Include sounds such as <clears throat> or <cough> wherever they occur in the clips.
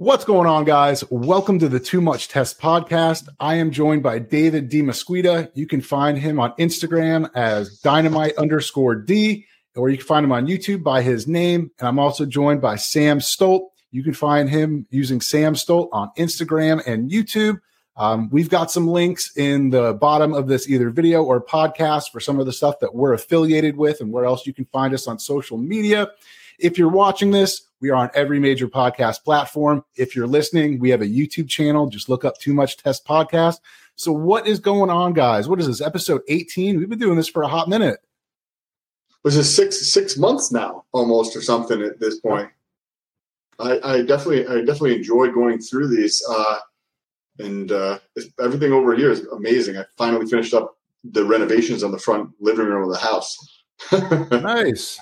What's going on, guys? Welcome to the Too Much Test podcast. I am joined by David DiMasquita. You can find him on Instagram as dynamite underscore D, or you can find him on YouTube by his name. And I'm also joined by Sam Stolt. You can find him using Sam Stolt on Instagram and YouTube. Um, we've got some links in the bottom of this either video or podcast for some of the stuff that we're affiliated with and where else you can find us on social media. If you're watching this, we are on every major podcast platform. If you're listening, we have a YouTube channel. Just look up Too Much Test Podcast. So, what is going on, guys? What is this, episode 18? We've been doing this for a hot minute. Was it six six months now, almost, or something at this point? I, I definitely, I definitely enjoy going through these, uh, and uh, everything over here is amazing. I finally finished up the renovations on the front living room of the house. <laughs> nice.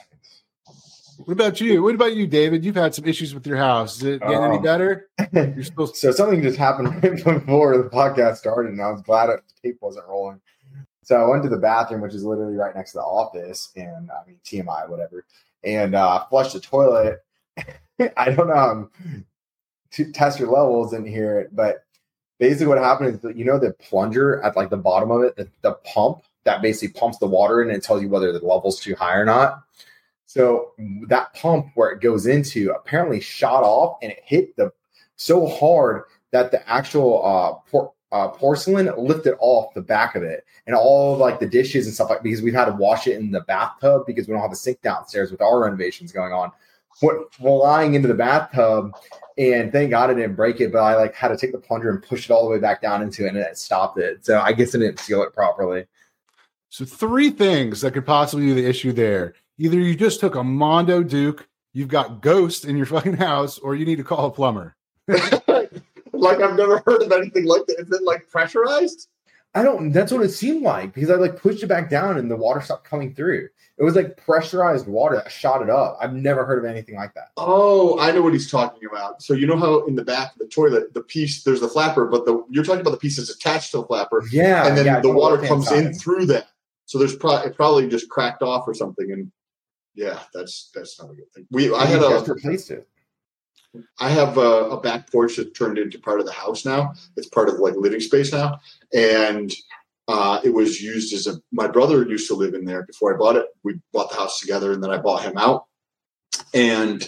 What about you? What about you, David? You've had some issues with your house. Is it getting any Oh. better? <laughs> You're supposed to. So something just happened <laughs> right before the podcast started, and I was glad it, the tape wasn't rolling. So I went to the bathroom, which is literally right next to the office, and I mean TMI, whatever, and uh, flushed the toilet. <laughs> I don't know um, to test your levels in here, but basically what happened is that you know the plunger at like the bottom of it, the, the pump that basically pumps the water in and tells you whether the level's too high or not. So that pump where it goes into apparently shot off and it hit the so hard that the actual uh, por- uh, porcelain lifted off the back of it and all of, like the dishes and stuff like because we've had to wash it in the bathtub because we don't have a sink downstairs with our renovations going on. What flying into the bathtub and thank God I didn't break it, but I like had to take the plunger and push it all the way back down into it and it stopped it. So I guess I didn't seal it properly. So, three things that could possibly be the issue there. Either you just took a Mondo Duke, you've got ghost in your <laughs> fucking house, or you need to call a plumber. <laughs> like I've never heard of anything like that. Is it like pressurized? I don't. That's what it seemed like because I like pushed it back down and the water stopped coming through. It was like pressurized water that shot it up. I've never heard of anything like that. Oh, I know what he's talking about. So you know how in the back of the toilet, the piece there's the flapper, but the you're talking about the piece that's attached to the flapper, Yeah, and then yeah, the water left-hand comes in through that. So there's probably it probably just cracked off or something, and yeah, that's that's not a good thing. We I had a replaced it. I have a, a back porch that turned into part of the house now. It's part of like living space now, and uh, it was used as a. My brother used to live in there before I bought it. We bought the house together, and then I bought him out. And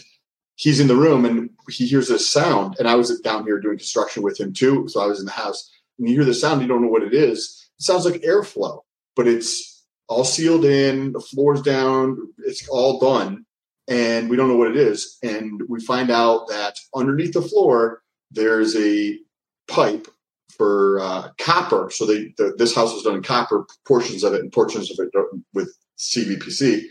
he's in the room, and he hears a sound. And I was down here doing construction with him too, so I was in the house. And you hear the sound, you don't know what it is. It sounds like airflow, but it's all sealed in. The floor's down. It's all done and we don't know what it is. And we find out that underneath the floor, there's a pipe for uh, copper. So they the, this house was done in copper, portions of it, and portions of it with CPVC.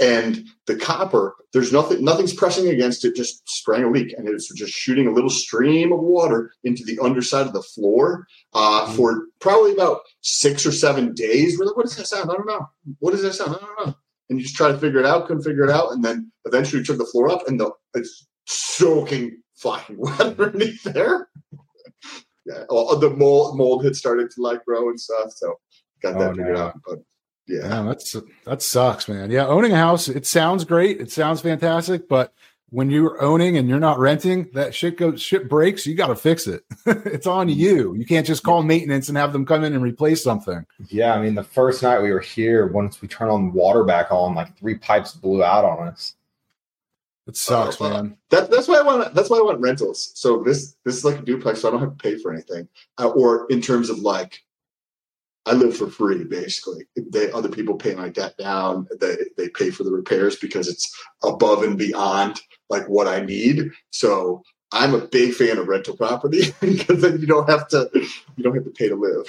And the copper, there's nothing, nothing's pressing against it, just sprang a leak, and it's just shooting a little stream of water into the underside of the floor uh, for probably about six or seven days. We're like, what does that sound? I don't know. What does that sound? I don't know and you just try to figure it out, couldn't figure it out, and then eventually you took the floor up, and the it's soaking fucking <laughs> wet underneath there. yeah, all the mold mold had started to like grow and stuff, so got that Oh, figured no. out. But yeah, Yeah, that's that sucks, man. Yeah, owning a house, it sounds great, it sounds fantastic, but when you're owning and you're not renting, that shit goes shit breaks, you got to fix it. <laughs> it's on you. You can't just call maintenance and have them come in and replace something. Yeah, I mean, the first night we were here, once we turned on water back on, like three pipes blew out on us. It sucks, Uh, man. that, that's why I want that's why I want rentals. So this this is like a duplex, so I don't have to pay for anything, uh, or in terms of like. I live for free, basically. They other people pay my debt down. They they pay for the repairs because it's above and beyond like what I need. So I'm a big fan of rental property <laughs> because then you don't have to you don't have to pay to live.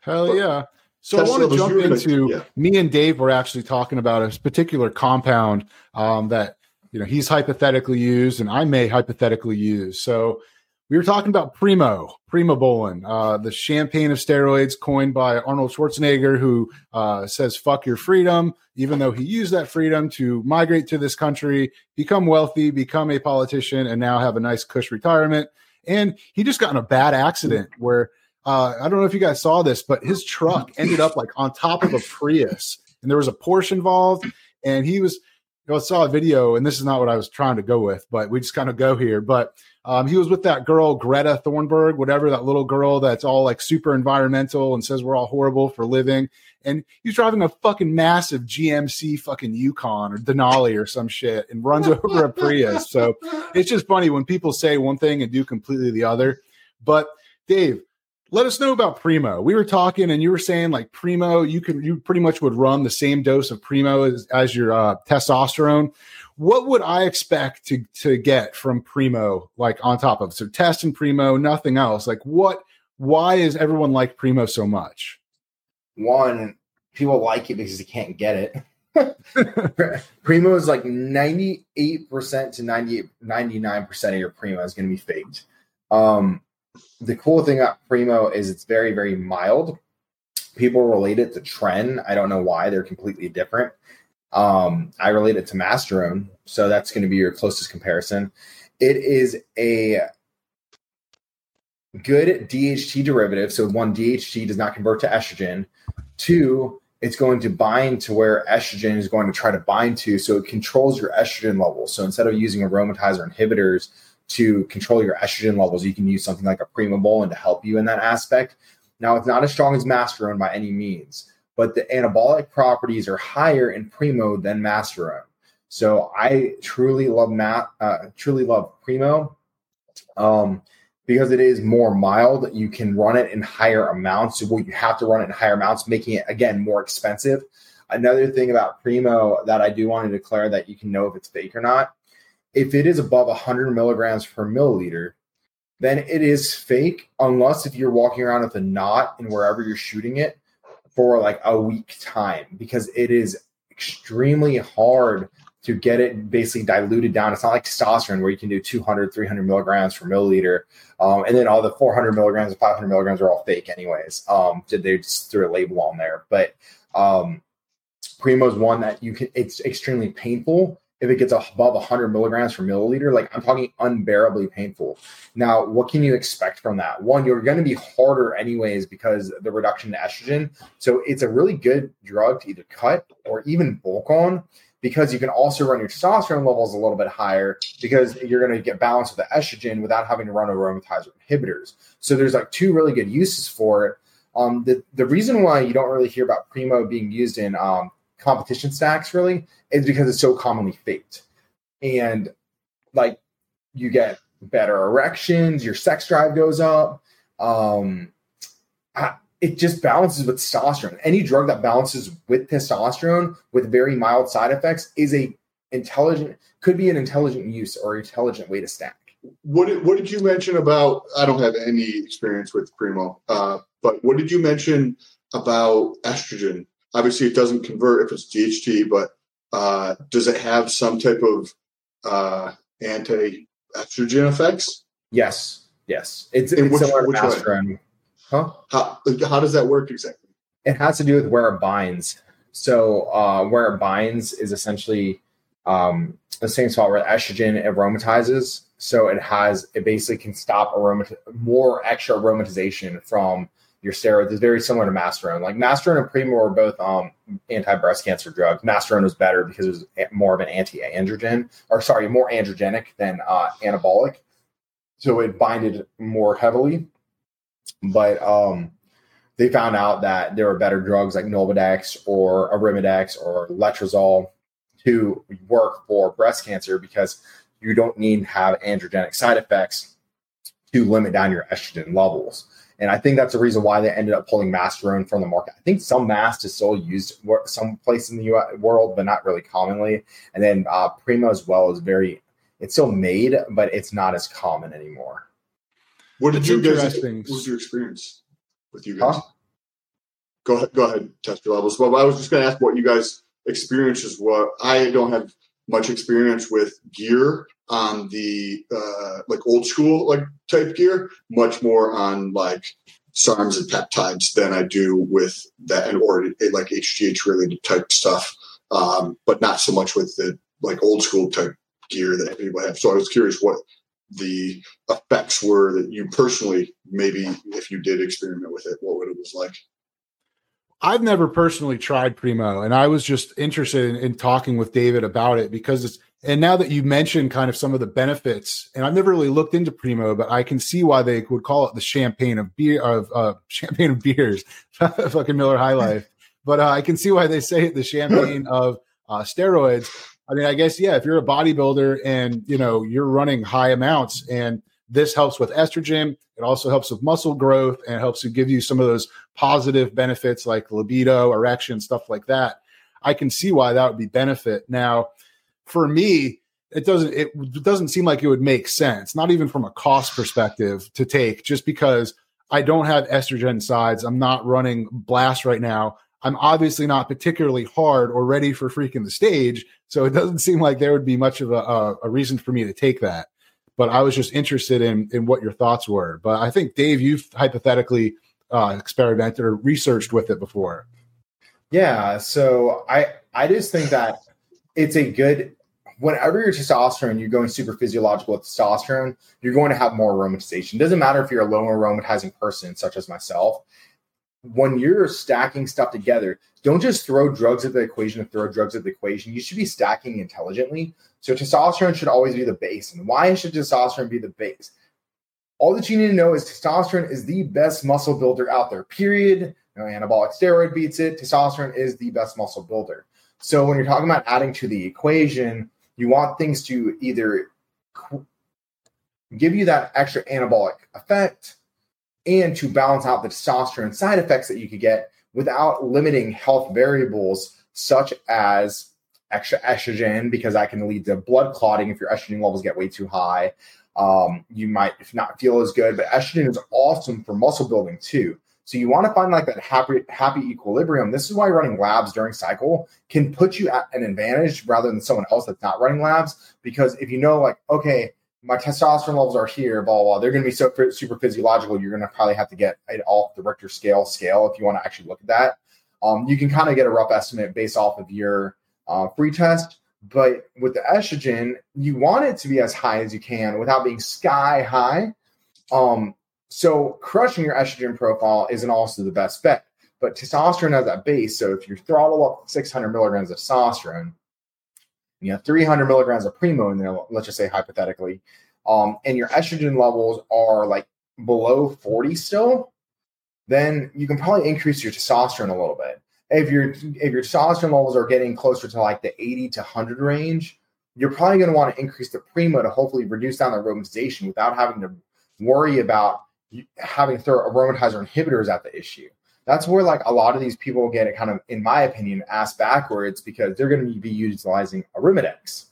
Hell But- yeah. So I want to jump into yeah. me and Dave were actually talking about a particular compound um, that you know he's hypothetically used and I may hypothetically use. So we were talking about Primo, Primobolan, uh, the champagne of steroids coined by Arnold Schwarzenegger, who uh, says "fuck your freedom," even though he used that freedom to migrate to this country, become wealthy, become a politician, and now have a nice cush retirement. And he just got in a bad accident where uh, I don't know if you guys saw this, but his truck ended up like on top of a Prius, and there was a Porsche involved, and he was. You know, I saw a video, and this is not what I was trying to go with, but we just kind of go here. But Um, he was with that girl Greta Thunberg, whatever that little girl that's all like super environmental and says we're all horrible for living. And he's driving a fucking massive GMC fucking Yukon or Denali or some shit and runs <laughs> over a Prius. So it's just funny when people say one thing and do completely the other. But Dave, let us know about Primo. We were talking, and you were saying like Primo, you can you pretty much would run the same dose of Primo as, as your uh, testosterone. What would I expect to to get from Primo, like on top of so test and Primo, nothing else? Like what? Why is everyone like Primo so much? One, people like it because they can't get it. <laughs> Primo is like 98% to 98, 99% of your Primo is going to be faked. Um, the cool thing about Primo is it's very, very mild. People relate it to Tren. I don't know why they're completely different. Um, I relate it to Masteron, so that's going to be your closest comparison. It is a good DHT derivative. So one, DHT does not convert to estrogen. Two, it's going to bind to where estrogen is going to try to bind to, so it controls your estrogen levels. So instead of using aromatase inhibitors to control your estrogen levels, you can use something like a Primobolan to help you in that aspect. Now, it's not as strong as Masteron by any means, but the anabolic properties are higher in Primo than Masteron. So I truly love Matt, uh, truly love Primo, um, because it is more mild. You can run it in higher amounts. So you have to run it in higher amounts, making it again more expensive. Another thing about Primo that I do want to declare that you can know if it's fake or not if it is above 100 milligrams per milliliter, then it is fake unless if you're walking around with a knot and wherever you're shooting it for like a week time because it is extremely hard to get it basically diluted down. It's not like testosterone where you can do 200, 300 milligrams per milliliter. Um, and then all the 400 milligrams and 500 milligrams are all fake anyways. Um, they just threw a label on there. But um, Primo is one that you can, it's extremely painful if it gets above 100 milligrams per milliliter, like I'm talking unbearably painful. Now, what can you expect from that? One, you're going to be harder anyways because the reduction in estrogen. So it's a really good drug to either cut or even bulk on because you can also run your testosterone levels a little bit higher because you're going to get balanced with the estrogen without having to run aromatase inhibitors. So there's like two really good uses for it. Um, the, the reason why you don't really hear about Primo being used in um, competition stacks really is because it's so commonly faked. And like you get better erections, your sex drive goes up. Um, it just balances with testosterone. Any drug that balances with testosterone with very mild side effects is a intelligent could be an intelligent use or intelligent way to stack. What did, what did you mention about? I don't have any experience with Primo, uh, but what did you mention about estrogen obviously it doesn't convert if it's DHT, but uh, does it have some type of uh, anti-estrogen effects? Yes, yes. It's, it's which, similar to Masteron. Huh? How, how does that work exactly? It has to do with where it binds. So uh, where it binds is essentially um, the same spot where estrogen aromatizes. So it has it basically can stop aromat more extra aromatization from your steroids is very similar to Masteron. Like Masteron and Primo are both um, anti-breast cancer drugs. Masteron was better because it was more of an anti-androgen, or sorry, more androgenic than uh, anabolic. So it binded more heavily. But um, they found out that there were better drugs like Nolvadex or Arimidex or Letrozole to work for breast cancer because you don't need to have androgenic side effects to limit down your estrogen levels. And I think that's the reason why they ended up pulling Masteron from the market. I think some Mast is still used some place in the US, world, but not really commonly. And then uh, Primo as well is very, it's still made, but it's not as common anymore. What did you guys, what was your experience with you guys? Huh? Go ahead, go ahead, test your levels. Well, I was just going to ask what you guys experiences. What I don't have much experience with gear on the uh, like old school like type gear, much more on like SARMs and peptides than I do with that and or like HGH related type stuff. Um, but not so much with the like old school type gear that people have. So I was curious what the effects were that you personally maybe if you did experiment with it, what would it was like. I've never personally tried Primo, and I was just interested in, in talking with David about it because it's And now that you mentioned kind of some of the benefits, and I've never really looked into Primo, but I can see why they would call it the champagne of beer of uh, <laughs> champagne of beers, <laughs> fucking Miller High Life. But uh, I can see why they say it the champagne <laughs> of uh, steroids. I mean, I guess yeah, if you're a bodybuilder and you know you're running high amounts, and this helps with estrogen, it also helps with muscle growth, and helps to give you some of those positive benefits like libido, erection, stuff like that. I can see why that would be benefit. Now for me, it doesn't it doesn't seem like it would make sense, not even from a cost perspective, to take just because I don't have estrogen sides. I'm not running blast right now. I'm obviously not particularly hard or ready for freaking the stage. So it doesn't seem like there would be much of a, a, a reason for me to take that. But I was just interested in in what your thoughts were. But I think Dave, you've hypothetically uh, experimented or researched with it before. Yeah. So I I just think that it's a good whenever you're testosterone, you're going super physiological with testosterone, you're going to have more aromatization. It doesn't matter if you're a low aromatizing person, such as myself. When you're stacking stuff together, don't just throw drugs at the equation and throw drugs at the equation. You should be stacking intelligently. So testosterone should always be the base. And why should testosterone be the base? All that you need to know is testosterone is the best muscle builder out there. Period. No anabolic steroid beats it. Testosterone is the best muscle builder. So when you're talking about adding to the equation, you want things to either give you that extra anabolic effect and to balance out the testosterone side effects that you could get without limiting health variables such as extra estrogen because that can lead to blood clotting if your estrogen levels get way too high. Um, you might not feel as good but estrogen is awesome for muscle building too so you want to find like that happy happy equilibrium. This is why running labs during cycle can put you at an advantage rather than someone else that's not running labs. Because if you know, like, okay, my testosterone levels are here, blah blah, blah they're going to be so super physiological. You're going to probably have to get it off the Richter scale scale if you want to actually look at that. Um, you can kind of get a rough estimate based off of your uh, free test. But with the estrogen, you want it to be as high as you can without being sky high. Um, so crushing your estrogen profile isn't also the best bet. But testosterone has that base. So if you throttle up 600 milligrams of testosterone, you have 300 milligrams of primo in there, let's just say hypothetically, um, and your estrogen levels are like below 40 still, then you can probably increase your testosterone a little bit. If your if your testosterone levels are getting closer to like the 80 to 100 range, you're probably going to want to increase the primo to hopefully reduce down the aromatization without having to worry about having throw aromatase inhibitors at the issue. That's where like a lot of these people get it kind of, in my opinion, ass backwards because they're going to be utilizing Arimidex.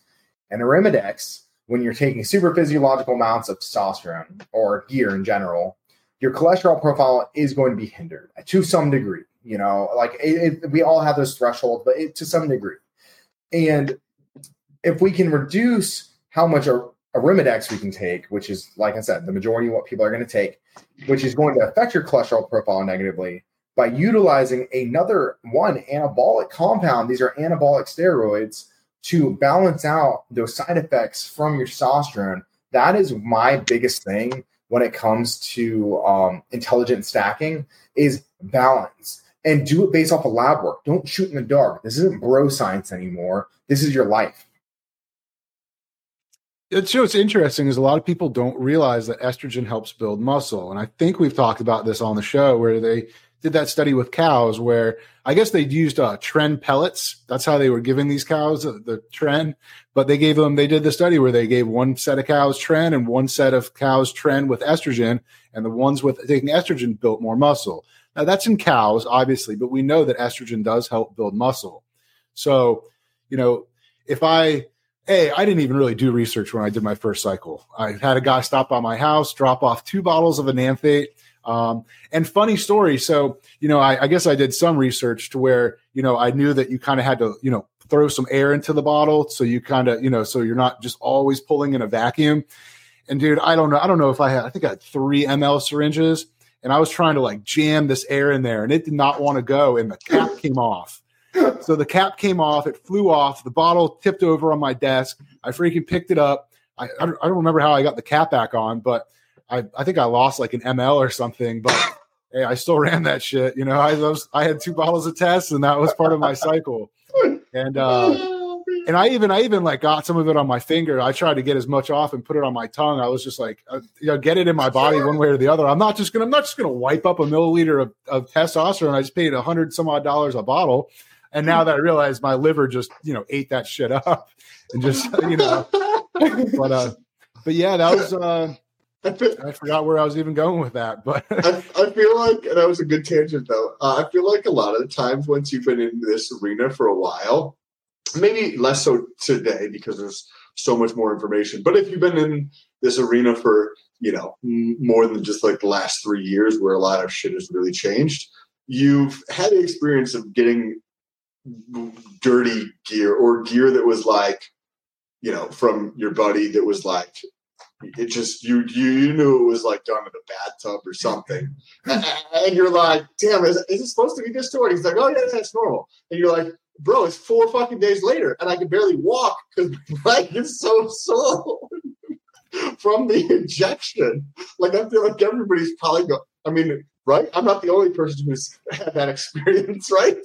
And Arimidex, when you're taking super physiological amounts of testosterone or gear in general, your cholesterol profile is going to be hindered to some degree. You know, like it, it, we all have those thresholds, but it, to some degree. And if we can reduce how much Arimidex we can take, which is, like I said, the majority of what people are going to take, which is going to affect your cholesterol profile negatively by utilizing another one anabolic compound. These are anabolic steroids to balance out those side effects from your testosterone. That is my biggest thing when it comes to um, intelligent stacking is balance and do it based off of lab work. Don't shoot in the dark. This isn't bro science anymore. This is your life. It's what's interesting is a lot of people don't realize that estrogen helps build muscle. And I think we've talked about this on the show where they did that study with cows where I guess they used uh, tren pellets. That's how they were giving these cows uh, the tren. But they gave them, they did the study where they gave one set of cows tren and one set of cows tren with estrogen. And the ones with taking estrogen built more muscle. Now that's in cows, obviously, but we know that estrogen does help build muscle. So, you know, if I, Hey, I didn't even really do research when I did my first cycle. I had a guy stop by my house, drop off two bottles of enanthate. Um, and funny story. So, you know, I, I, guess I did some research to where, you know, I knew that you kind of had to, you know, throw some air into the bottle. So you kind of, you know, so you're not just always pulling in a vacuum. And dude, I don't know. I don't know if I had, I think I had three ml syringes and I was trying to like jam this air in there and it did not want to go and the cap came off so the cap came off, it flew off, the bottle tipped over on my desk. I freaking picked it up. I, I, don't, remember how I got the cap back on, but I, I think I lost like an ml or something. But hey, I still ran that shit. You know, I was I had two bottles of tests, and that was part of my cycle. And uh, and I even I even like got some of it on my finger. I tried to get as much off and put it on my tongue. I was just like, uh, you know, get it in my body one way or the other. I'm not just gonna I'm not just gonna wipe up a milliliter of, of testosterone. I just paid a hundred some odd dollars a bottle, and now that I realize my liver just you know ate that shit up <laughs> and just you know, but uh, but yeah, that was uh. I, feel, I forgot where I was even going with that, but <laughs> I, I, feel like and that was a good tangent though. Uh, I feel like a lot of the times once you've been in this arena for a while, maybe less so today because there's so much more information. But if you've been in this arena for you know more than just like the last three years, where a lot of shit has really changed, you've had the experience of getting dirty gear or gear that was like you know from your buddy that was like it just you you, you knew it was like done in a bathtub or something <laughs> and you're like damn is, is it supposed to be this story he's like oh yeah that's normal and you're like bro, it's four fucking days later, and I can barely walk because my <laughs> leg is so sore <laughs> from the injection. Like I feel like everybody's probably. I mean, right? I'm not the only person who's had that experience, right?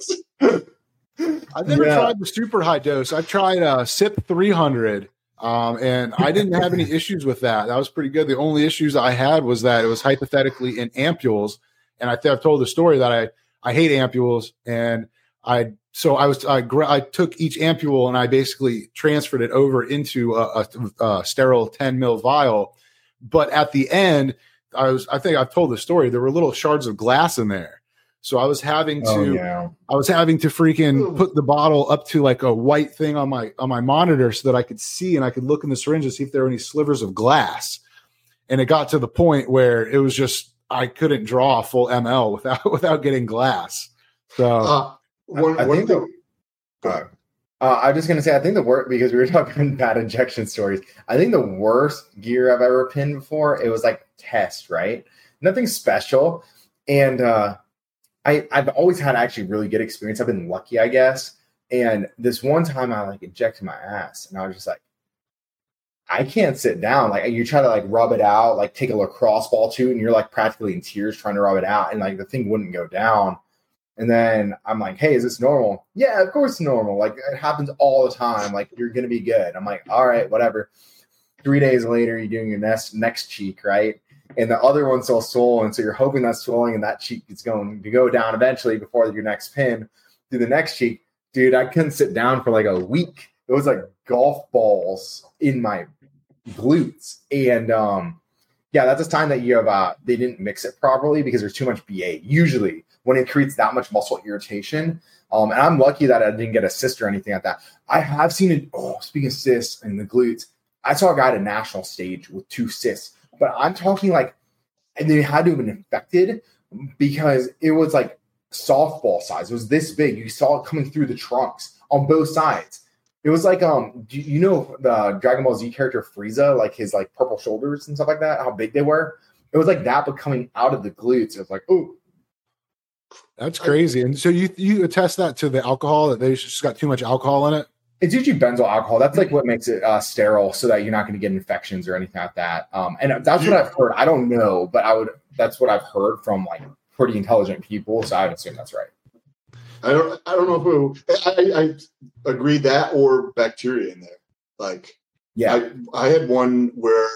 I've never yeah. tried the super high dose. I've tried uh, Cyp 300. Um, and I didn't have any issues with that. That was pretty good. The only issues I had was that it was hypothetically in ampules, and I I've told the story that I I hate ampules, and I so I was I, I took each ampule and I basically transferred it over into a, a, a, sterile 10 mil vial. But at the end, I was I think I've told the story. There were little shards of glass in there, so I was having oh, to oh, yeah. I was having to freaking put the bottle up to like a white thing on my on my monitor so that I could see and I could look in the syringe and see if there were any slivers of glass. And it got to the point where it was just I couldn't draw a full ml without <laughs> without getting glass. So. Uh, one, I, I think thing. the. Uh, uh, I'm just gonna say I think the worst because we were <laughs> talking bad injection stories. I think the worst gear I've ever pinned before it was like test right, nothing special, and uh, I I've always had actually really good experience. I've been lucky, I guess. And this one time I like injected my ass, and I was just like, I can't sit down. Like you try to like rub it out, like take a lacrosse ball too, and you're like practically in tears trying to rub it out, and like the thing wouldn't go down. And then I'm like, hey, is this normal? Yeah, of course normal. Like it happens all the time. Like you're gonna be good. I'm like, all right, whatever. Three days later, you're doing your next next cheek, right? And the other one's still swollen. So you're hoping that swelling and that cheek is going to go down eventually before your next pin. Do the next cheek. Dude, I couldn't sit down for like a week. It was like golf balls in my glutes. And um, yeah, that's a sign that you have uh they didn't mix it properly because there's too much BA. Usually when it creates that much muscle irritation. Um, and I'm lucky that I didn't get a cyst or anything like that. I have seen it. Oh, speaking of cysts and the glutes, I saw a guy at a national stage with two cysts, but I'm talking like, and they had to have been infected because it was like softball size. It was this big. You saw it coming through the trunks on both sides. It was like um, you know the Dragon Ball Z character Frieza, like his like purple shoulders and stuff like that, how big they were. It was like that, but coming out of the glutes. It was like, oh, that's crazy. And so you you attest that to the alcohol that they just got too much alcohol in it. It's usually benzyl alcohol. That's like what makes it uh, sterile, so that you're not going to get infections or anything like that. Um, and that's what I've heard. I don't know, but I would. That's what I've heard from like pretty intelligent people. So I would assume that's right. I don't. I don't know who. I, I agree that or bacteria in there. Like, yeah, I, I had one where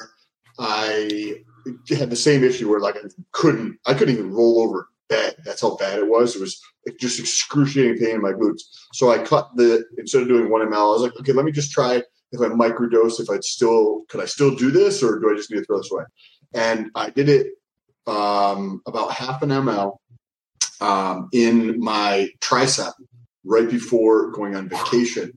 I had the same issue where like I couldn't. I couldn't even roll over bad. That's how bad it was. It was just excruciating pain in my glutes. So I cut the instead of doing one ml, I was like, okay, let me just try if I microdose. If I'd still could I still do this, or do I just need to throw this away? And I did it um, about half an ml um, in my tricep right before going on vacation.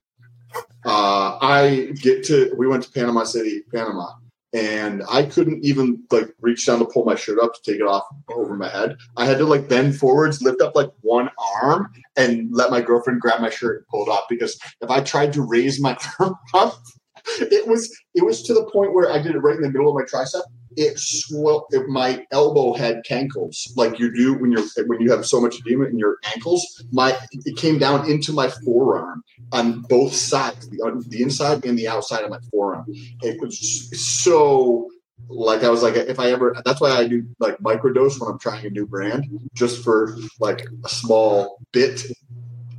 Uh, I get to we went to Panama City, Panama, and I couldn't even like reach down to pull my shirt up to take it off over my head. I had to like bend forwards, lift up like one arm, and let my girlfriend grab my shirt and pull it off because if I tried to raise my <laughs> arm up, it was it was to the point where I did it right in the middle of my tricep. It swelled. It, my elbow had cankles like you do when you're when you have so much edema in your ankles. My it came down into my forearm on both sides, the the inside and the outside of my forearm. It was so like I was like, if I ever, that's why I do like microdose when I'm trying a new brand, just for like a small bit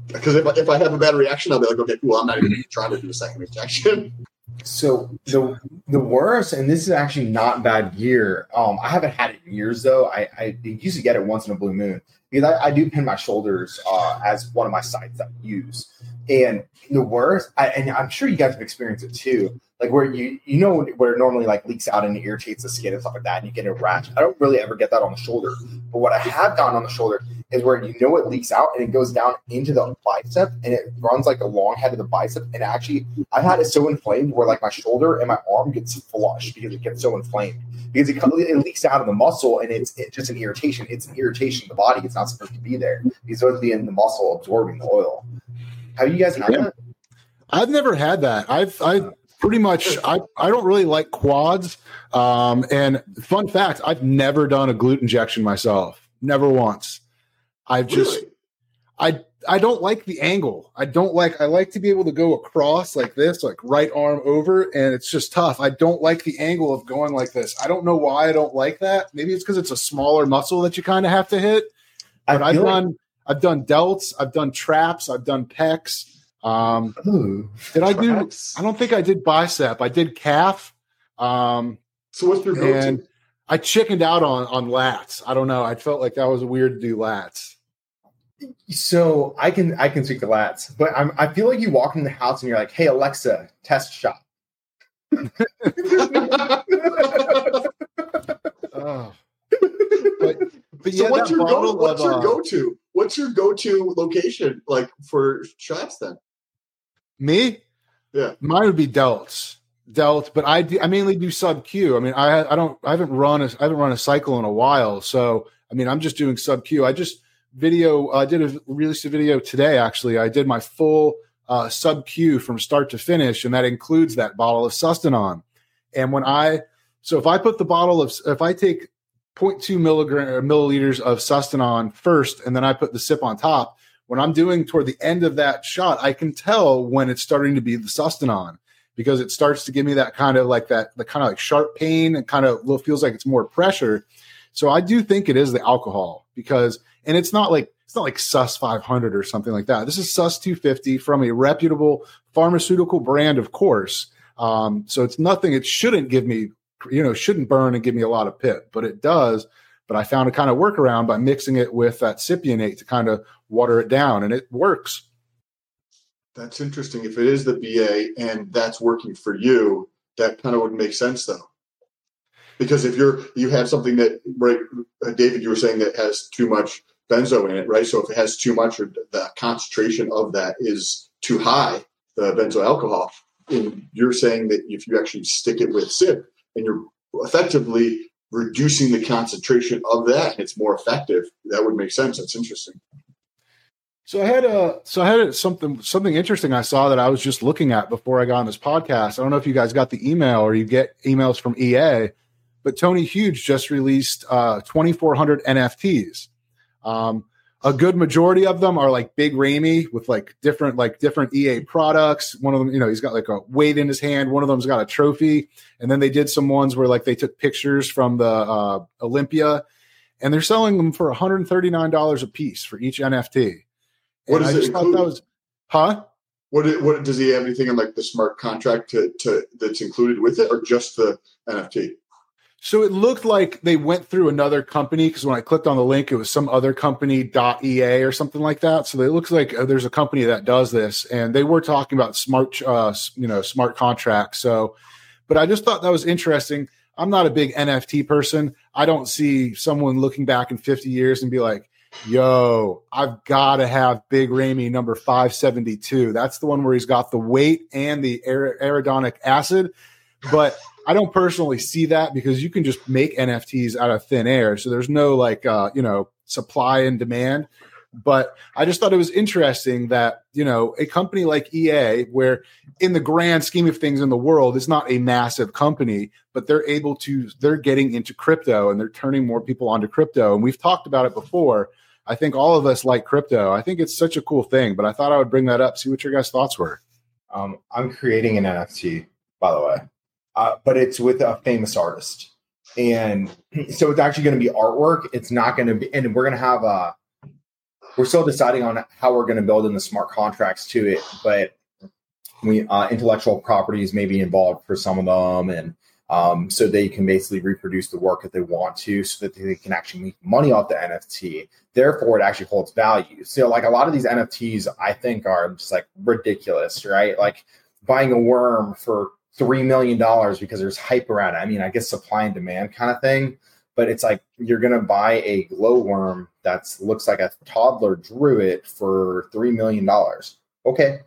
Because if, I- if I have a bad reaction, I'll be like, okay, cool. I'm not even trying to do a second injection. <laughs> So the the worst, and this is actually not bad gear. Um, I haven't had it in years though. I, I used to get it once in a blue moon because I, I do pin my shoulders uh, as one of my sites that I use. And the worst, I, and I'm sure you guys have experienced it too, like where you you know where it normally like leaks out and it irritates the skin and stuff like that, and you get a rash. I don't really ever get that on the shoulder, but what I have gotten on the shoulder is where you know it leaks out and it goes down into the bicep and it runs like the long head of the bicep. And actually, I've had it so inflamed where like my shoulder and my arm gets flushed because it gets so inflamed because it, it leaks out of the muscle and it's, it's just an irritation. It's an irritation of the body. It's not supposed to be there. It's supposed to be in the muscle absorbing the oil. Have you guys had Yeah. that? I've never had that. I've I pretty much I I don't really like quads. Um, and fun fact, I've never done a glute injection myself. Never once. I've just Really? I I don't like the angle. I don't like I like to be able to go across like this, like right arm over, and it's just tough. I don't like the angle of going like this. I don't know why I don't like that. Maybe it's because it's a smaller muscle that you kind of have to hit. But I I've feel like- done I've done delts, I've done traps, I've done pecs. Um, Ooh. did I do? I don't think I did bicep. I did calf. Um, So what's your go-to? and I chickened out on on lats. I don't know. I felt like that was weird to do lats. So I can I can speak to lats, but I'm, I feel like you walk in the house and you're like, "Hey Alexa, test shot." Oh. But, but so yeah, what's your go? What's your uh, go-to? What's your go-to location like for shots then? Me? Yeah. Mine would be delts. Delts, but I do, I mainly do sub Q. I mean, I I don't I haven't run a I haven't run a cycle in a while, so I mean, I'm just doing sub Q. I just video I did a released a video today actually. I did my full uh, sub Q from start to finish, and that includes that bottle of Sustanon. And when I so if I put the bottle of if I take 0.2 milligram milliliters of Sustanon first, and then I put the cyp on top. When I'm doing toward the end of that shot, I can tell when it's starting to be the Sustanon because it starts to give me that kind of like that the kind of like sharp pain and kind of feels like it's more pressure. So I do think it is the alcohol because and it's not like it's not like Sus 500 or something like that. This is Sus 250 from a reputable pharmaceutical brand, of course. Um, so it's nothing. It shouldn't give me, you know, shouldn't burn and give me a lot of pit, but it does. But I found a kind of workaround by mixing it with that cypionate to kind of water it down, and it works. That's interesting. If it is the BA and that's working for you, that kind of would make sense though. Because if you're you have something that right, uh, David, you were saying that has too much benzo in it, right? So if it has too much, or the concentration of that is too high, the benzyl alcohol, and you're saying that if you actually stick it with Cyp and you're effectively reducing the concentration of that, and it's more effective, that would make sense. That's interesting. So I had a so I had something something interesting I saw that I was just looking at before I got on this podcast. I don't know if you guys got the email or you get emails from EA, but Tony Huge just released uh, 2,400 NFTs. Um, a good majority of them are like Big Ramy with like different like different EA products. One of them, you know, he's got like a weight in his hand. One of them's got a trophy, and then they did some ones where like they took pictures from the uh, Olympia, and they're selling them for 139 dollars a piece for each NFT. What does I it just thought that was, huh? What it- what does he have anything in like the smart contract to, to that's included with it, or just the NFT? So it looked like they went through another company because when I clicked on the link, it was some other company .ea or something like that. So it looks like uh, there's a company that does this, and they were talking about smart, uh, you know, smart contracts. So, but I just thought that was interesting. I'm not a big NFT person. I don't see someone looking back in 50 years and be like, "Yo, I've got to have Big Ramy number 572." That's the one where he's got the weight and the ar- arachidonic acid, but I don't personally see that because you can just make NFTs out of thin air. So there's no like uh, you know, supply and demand. But I just thought it was interesting that, you know, a company like EA, where in the grand scheme of things in the world, it's not a massive company, but they're able to, they're getting into crypto and they're turning more people onto crypto. And we've talked about it before. I think all of us like crypto. I think it's such a cool thing, but I thought I would bring that up, see what your guys' thoughts were. Um, I'm creating an NFT, by the way, uh, but it's with a famous artist, and so it's actually going to be artwork. It's not going to be, and we're going to have a we're still deciding on how we're going to build in the smart contracts to it, but we uh, intellectual properties may be involved for some of them, and um, so they can basically reproduce the work that they want to, so that they can actually make money off the NFT. Therefore, it actually holds value. So, like a lot of these NFTs, I think are just like ridiculous, right? Like buying a worm for three million dollars because there's hype around it. I mean, I guess supply and demand kind of thing but it's like you're gonna buy a glowworm that looks like a toddler drew it for three million dollars. Okay,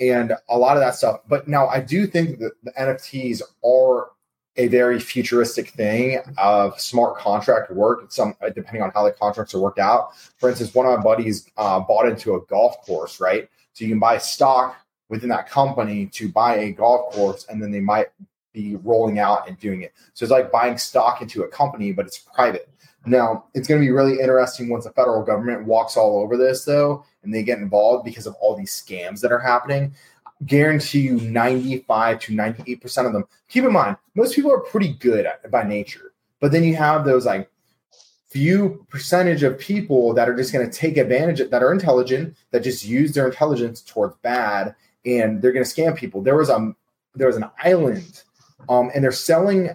and a lot of that stuff. But now I do think that the NFTs are a very futuristic thing of smart contract work. Some depending on how the contracts are worked out. For instance, one of my buddies uh, bought into a golf course, right? So you can buy stock within that company to buy a golf course, and then they might be rolling out and doing it. So it's like buying stock into a company, but it's private. Now, it's going to be really interesting once the federal government walks all over this, though, and they get involved because of all these scams that are happening. Guarantee you 95 to 98% of them. Keep in mind, most people are pretty good at, by nature, but then you have those like few percentage of people that are just going to take advantage of, that are intelligent, that just use their intelligence towards bad, and they're going to scam people. There was a there was an island um, and they're selling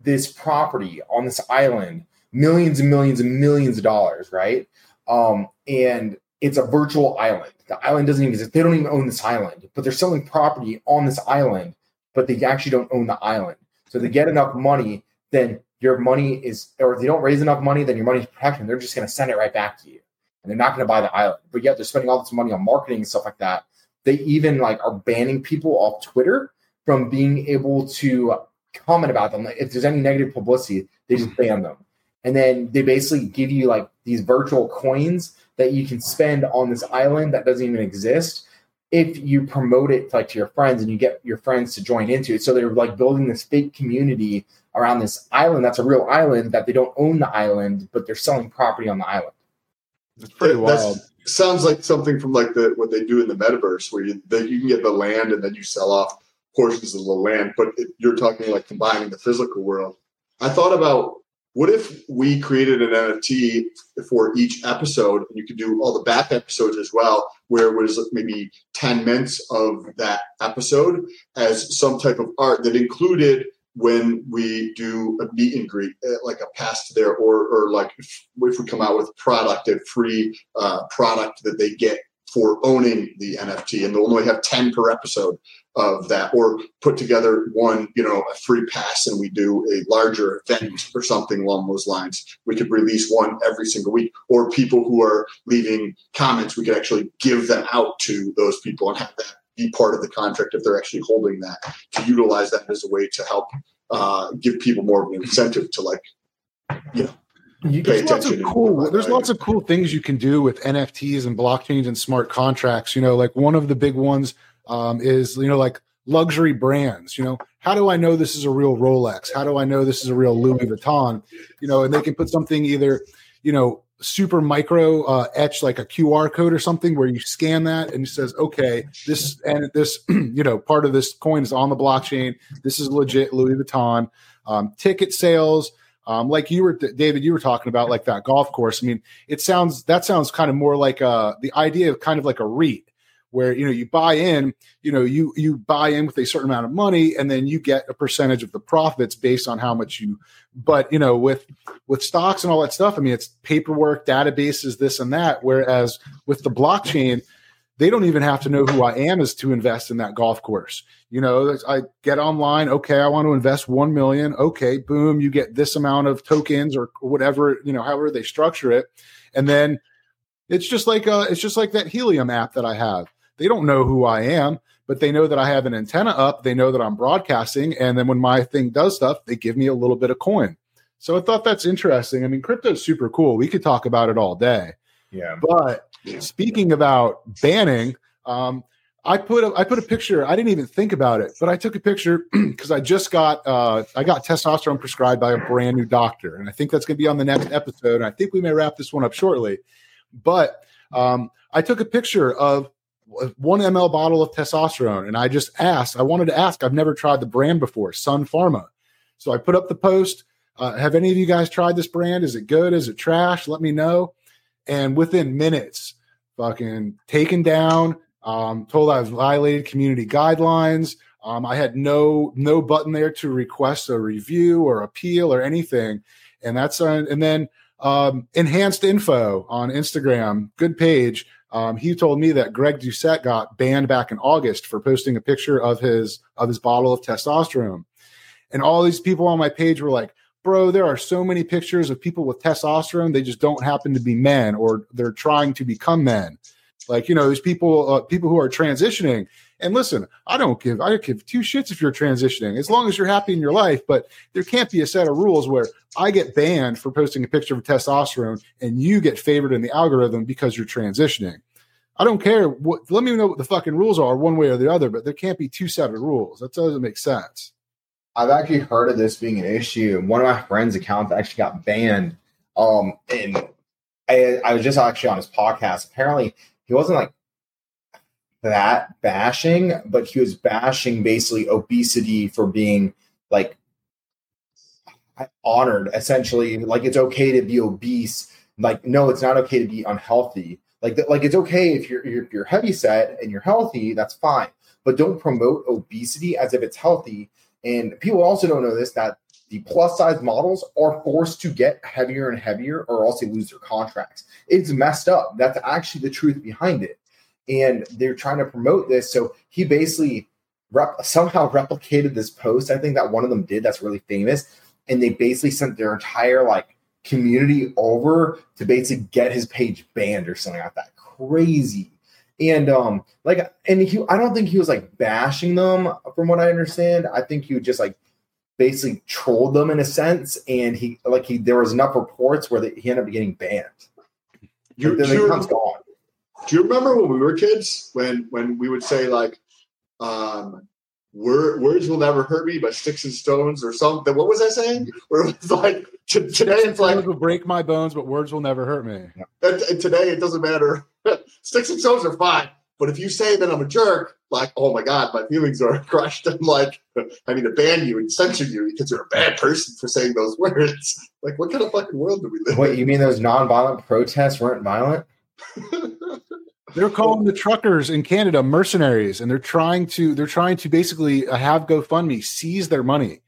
this property on this island millions and millions and millions of dollars, right? Um, and it's a virtual island. The island doesn't even exist. They don't even own this island, but they're selling property on this island, but they actually don't own the island. So they get enough money, then your money is, or if they don't raise enough money, then your money's protected. They're just going to send it right back to you, and they're not going to buy the island. But yet they're spending all this money on marketing and stuff like that. They even like are banning people off Twitter from being able to comment about them. Like, If there's any negative publicity, they just ban them. And then they basically give you like these virtual coins that you can spend on this island that doesn't even exist if you promote it like to your friends and you get your friends to join into it. So they're like building this fake community around this island that's a real island that they don't own the island, but they're selling property on the island. It's pretty wild. sounds like something from like the what they do in the metaverse where you the, you can get the land and then you sell off portions of the land, but it, you're talking like combining the physical world. I thought about what if we created an NFT for each episode, and you could do all the back episodes as well, where it was maybe 10 minutes of that episode as some type of art that included when we do a meet and greet, uh, like a pass to there, or, or like if, if we come out with product, a free uh, product that they get for owning the NFT, and they'll only have 10 per episode of that or put together one you know a free pass and we do a larger event or something along those lines. We could release one every single week or people who are leaving comments we could actually give them out to those people and have that be part of the contract if they're actually holding that to utilize that as a way to help uh, give people more of an incentive to like you know there's lots of cool there's lots of cool things you can do with nfts and blockchains and smart contracts you know like one of the big ones um, is you know like luxury brands you know how do i know this is a real rolex? How do i know this is a real louis vuitton? You know and they can put something either you know super micro uh, etch like a qr code or something where you scan that and it says okay this and this <clears throat> you know part of this coin is on the blockchain. This is legit louis vuitton um, ticket sales. Um, like you were david you were talking about like that golf course. I mean it sounds that sounds kind of more like uh the idea of kind of like a REIT where you know you buy in you know you you buy in with a certain amount of money and then you get a percentage of the profits based on how much you but you know with with stocks and all that stuff i mean it's paperwork databases this and that whereas with the blockchain they don't even have to know who i am as to invest in that golf course. You know i get online okay i want to invest 1 million okay boom you get this amount of tokens or whatever you know however they structure it. And then it's just like uh, it's just like that helium app that i have they don't know who I am, but they know that I have an antenna up. They know that I'm broadcasting. And then when my thing does stuff, they give me a little bit of coin. So I thought that's interesting. I mean, crypto's super cool. We could talk about it all day. Yeah. But yeah. speaking about banning, um, I put a, I put a picture. I didn't even think about it, but I took a picture <clears throat> because I just got uh, I got testosterone prescribed by a brand new doctor, and I think that's going to be on the next episode. And I think we may wrap this one up shortly. But um, I took a picture of one ml bottle of testosterone. And I just asked, I wanted to ask, I've never tried the brand before, Sun Pharma. So I put up the post. Uh, have any of you guys tried this brand? Is it good? Is it trash? Let me know. and within minutes, fucking taken down. Um, told I was violated community guidelines. Um, I had no no button there to request a review or appeal or anything, and that's uh, and then um, enhanced info on Instagram, good page. Um, he told me that Greg Doucette got banned back in August for posting a picture of his of his bottle of testosterone, and all these people on my page were like, "Bro, there are so many pictures of people with testosterone. They just don't happen to be men, or they're trying to become men." Like you know, there's people uh, people who are transitioning. And listen, I don't give I don't give two shits if you're transitioning, as long as you're happy in your life. But there can't be a set of rules where I get banned for posting a picture of testosterone and you get favored in the algorithm because you're transitioning. I don't care what. Let me know what the fucking rules are, one way or the other. But there can't be two set of rules. That doesn't make sense. I've actually heard of this being an issue. and One of my friends' accounts actually got banned. Um, and I, I was just actually on his podcast. Apparently, he wasn't like that bashing, but he was bashing basically obesity for being like honored essentially like it's okay to be obese. Like no it's not okay to be unhealthy. Like like it's okay if you're if you're heavy set and you're healthy that's fine. But don't promote obesity as if it's healthy. And people also don't know this that the plus size models are forced to get heavier and heavier or else they lose their contracts. It's messed up. That's actually the truth behind it and they're trying to promote this. So he basically rep- somehow replicated this post. I think that one of them did that's really famous, and they basically sent their entire like community over to basically get his page banned or something like that. Crazy. And um, like, and he, I don't think he was like bashing them, from what I understand. I think he would just like basically trolled them in a sense, and he like he there was enough reports where he ended up getting banned. You, then the account's gone. Do you remember when we were kids when when we would say like um Word, words will never hurt me, but sticks and stones or something. What was I saying? Where it was like t- today it's like will break my bones, but words will never hurt me. And, and today it doesn't matter. <laughs> sticks and stones are fine, but if you say that I'm a jerk, like oh my god, my feelings are <laughs> crushed, i'm like <laughs> I need to ban you and censor you because you're a bad person for saying those words. Like what kind of fucking world do we live? Wait, in? you mean those nonviolent protests weren't violent? They're calling the truckers in Canada mercenaries, and they're trying to they're trying to basically have GoFundMe seize their money.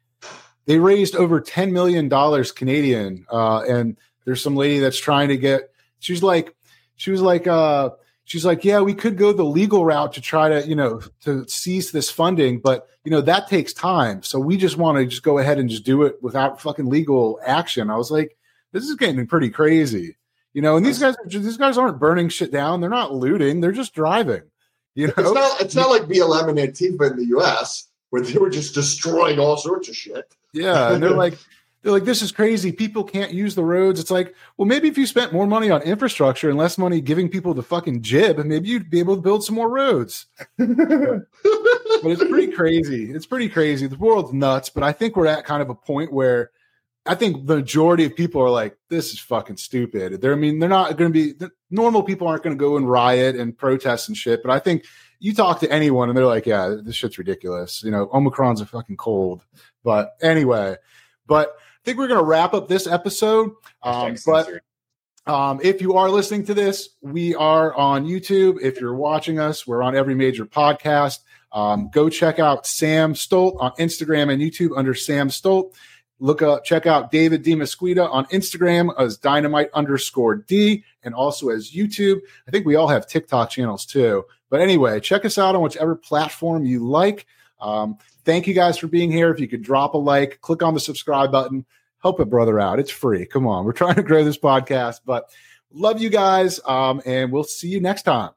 They raised over ten million dollars Canadian, uh, and there's some lady that's trying to get. She's like, she was like, uh, she's like, yeah, we could go the legal route to try to you know to seize this funding, but you know that takes time. So we just want to just go ahead and just do it without fucking legal action. I was like, this is getting pretty crazy. You know, and these guys these guys aren't burning shit down. They're not looting. They're just driving. You know, it's not it's not like BLM and Antifa in the U.S. where they were just destroying all sorts of shit. Yeah, and they're like they're like this is crazy. People can't use the roads. It's like, well, maybe if you spent more money on infrastructure and less money giving people the fucking jib, maybe you'd be able to build some more roads. <laughs> but it's pretty crazy. It's pretty crazy. The world's nuts, but I think we're at kind of a point where I think the majority of people are like, this is fucking stupid. They're, I mean, they're not going to be, normal people aren't going to go and riot and protest and shit. But I think you talk to anyone and they're like, yeah, this shit's ridiculous. You know, Omicron's a fucking cold. But anyway, but I think we're going to wrap up this episode. Um, but um, if you are listening to this, we are on YouTube. If you're watching us, we're on every major podcast. Um, go check out Sam Stolt on Instagram and YouTube under Sam Stolt. Look up, check out David Demasquita on Instagram as dynamite underscore D and also as YouTube. I think we all have TikTok channels too. But anyway, check us out on whichever platform you like. Um, thank you guys for being here. If you could drop a like, click on the subscribe button, help a brother out. It's free. Come on. We're trying to grow this podcast, but love you guys. Um, and we'll see you next time.